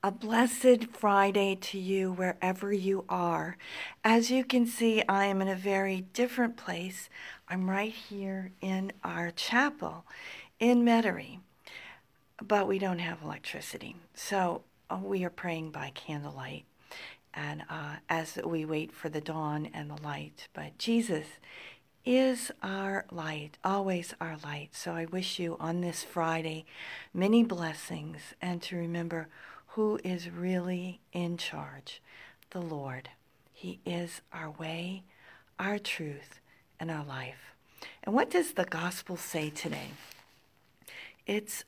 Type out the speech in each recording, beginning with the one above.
A blessed Friday to you wherever you are. As you can see, I am in a very different place. I'm right here in our chapel in Metairie, but we don't have electricity. So uh, we are praying by candlelight and uh, as we wait for the dawn and the light. But Jesus is our light, always our light. So I wish you on this Friday many blessings and to remember who is really in charge the Lord. He is our way, our truth, and our life. And what does the gospel say today? It's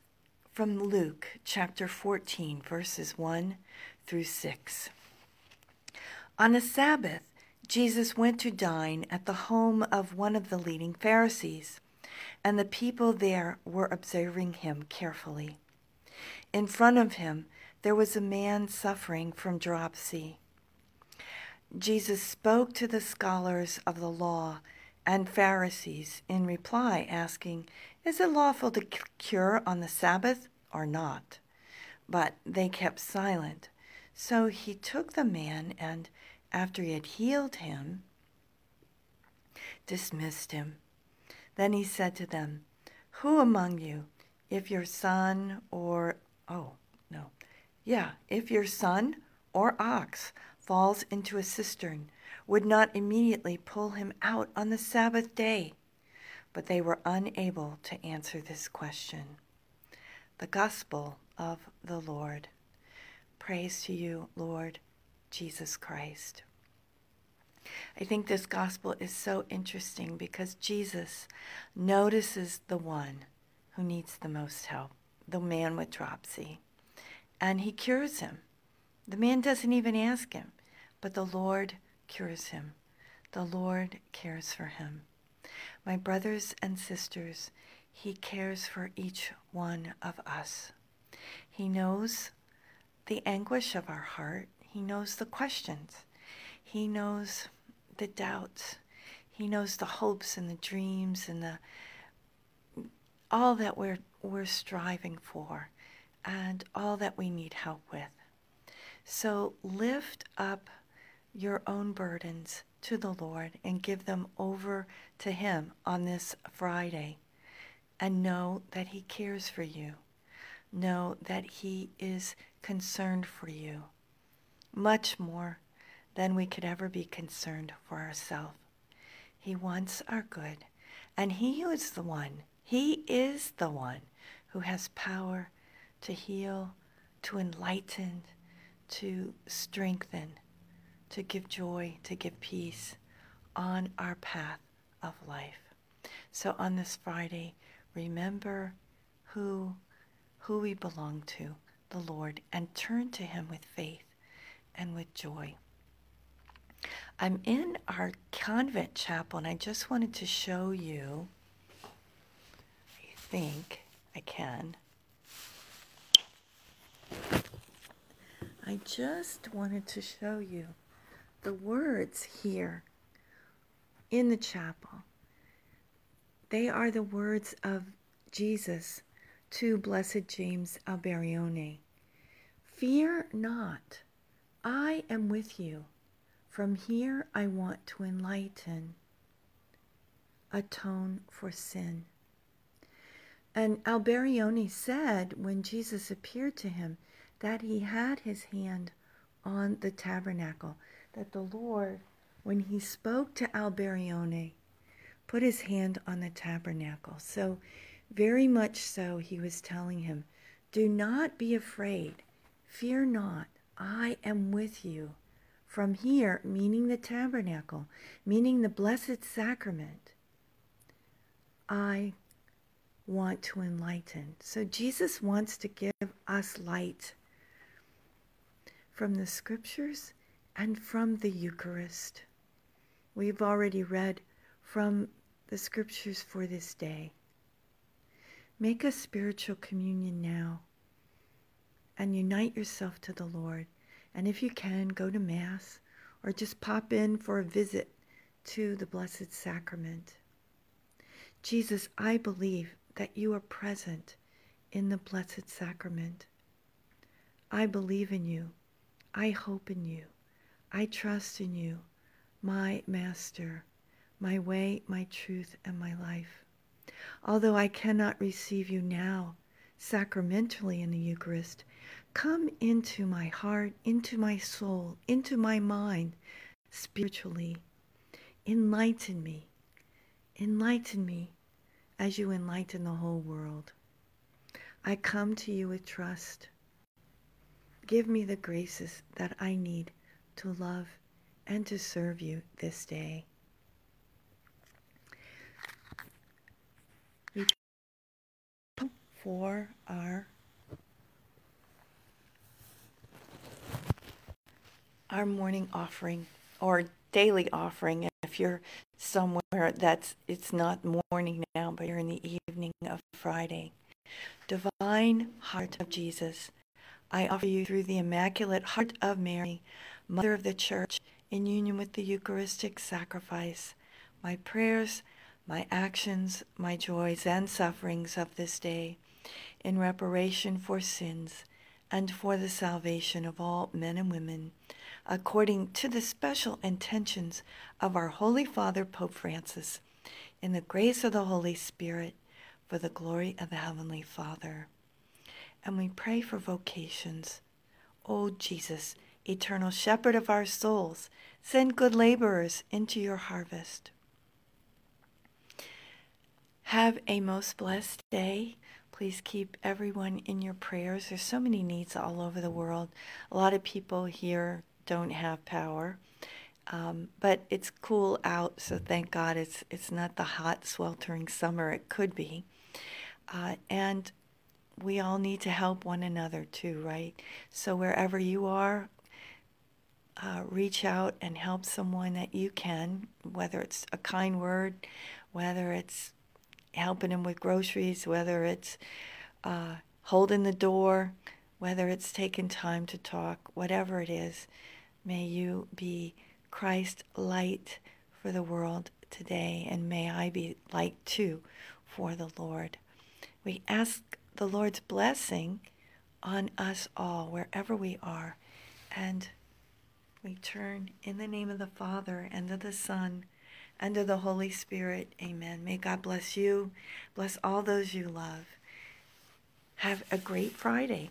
from Luke chapter 14, verses 1 through 6. On a Sabbath, Jesus went to dine at the home of one of the leading Pharisees, and the people there were observing him carefully. In front of him, there was a man suffering from dropsy. Jesus spoke to the scholars of the law and Pharisees in reply, asking, Is it lawful to cure on the Sabbath or not? But they kept silent. So he took the man and, after he had healed him, dismissed him. Then he said to them, Who among you, if your son or, oh, no, yeah, if your son or ox falls into a cistern, would not immediately pull him out on the Sabbath day. But they were unable to answer this question. The Gospel of the Lord. Praise to you, Lord Jesus Christ. I think this gospel is so interesting because Jesus notices the one who needs the most help, the man with dropsy and he cures him. The man doesn't even ask him, but the Lord cures him. The Lord cares for him. My brothers and sisters, he cares for each one of us. He knows the anguish of our heart. He knows the questions. He knows the doubts. He knows the hopes and the dreams and the all that we're we're striving for and all that we need help with. So lift up your own burdens to the Lord and give them over to Him on this Friday. And know that He cares for you. Know that He is concerned for you, much more than we could ever be concerned for ourselves. He wants our good. And He who is the one, He is the one who has power to heal, to enlighten, to strengthen, to give joy, to give peace on our path of life. So on this Friday, remember who who we belong to, the Lord, and turn to him with faith and with joy. I'm in our convent chapel and I just wanted to show you think I can I just wanted to show you the words here in the chapel. They are the words of Jesus to Blessed James Alberione. Fear not, I am with you. From here I want to enlighten, atone for sin. And Alberione said when Jesus appeared to him, that he had his hand on the tabernacle, that the Lord, when he spoke to Alberione, put his hand on the tabernacle. So, very much so, he was telling him, Do not be afraid, fear not, I am with you. From here, meaning the tabernacle, meaning the Blessed Sacrament, I want to enlighten. So Jesus wants to give us light from the scriptures and from the Eucharist. We've already read from the scriptures for this day. Make a spiritual communion now and unite yourself to the Lord. And if you can, go to Mass or just pop in for a visit to the Blessed Sacrament. Jesus, I believe that you are present in the Blessed Sacrament. I believe in you. I hope in you. I trust in you, my Master, my way, my truth, and my life. Although I cannot receive you now sacramentally in the Eucharist, come into my heart, into my soul, into my mind, spiritually. Enlighten me. Enlighten me as you enlighten the whole world. I come to you with trust. Give me the graces that I need to love and to serve you this day. For our our morning offering or daily offering if you're somewhere that's it's not morning now but you're in the evening of Friday. Divine Heart of Jesus, I offer you through the Immaculate Heart of Mary, Mother of the Church, in union with the Eucharistic sacrifice, my prayers, my actions, my joys and sufferings of this day, in reparation for sins and for the salvation of all men and women, according to the special intentions of our Holy Father, Pope Francis, in the grace of the Holy Spirit for the glory of the Heavenly Father. And we pray for vocations. O Jesus, eternal shepherd of our souls, send good laborers into your harvest. Have a most blessed day. Please keep everyone in your prayers. There's so many needs all over the world. A lot of people here don't have power. Um, but it's cool out, so thank God it's it's not the hot, sweltering summer it could be. Uh, and we all need to help one another too, right? So wherever you are, uh, reach out and help someone that you can, whether it's a kind word, whether it's helping him with groceries, whether it's uh, holding the door, whether it's taking time to talk, whatever it is, may you be Christ light for the world today, and may I be light too for the Lord. We ask the Lord's blessing on us all, wherever we are. And we turn in the name of the Father, and of the Son, of the Holy Spirit. Amen. May God bless you, bless all those you love. Have a great Friday.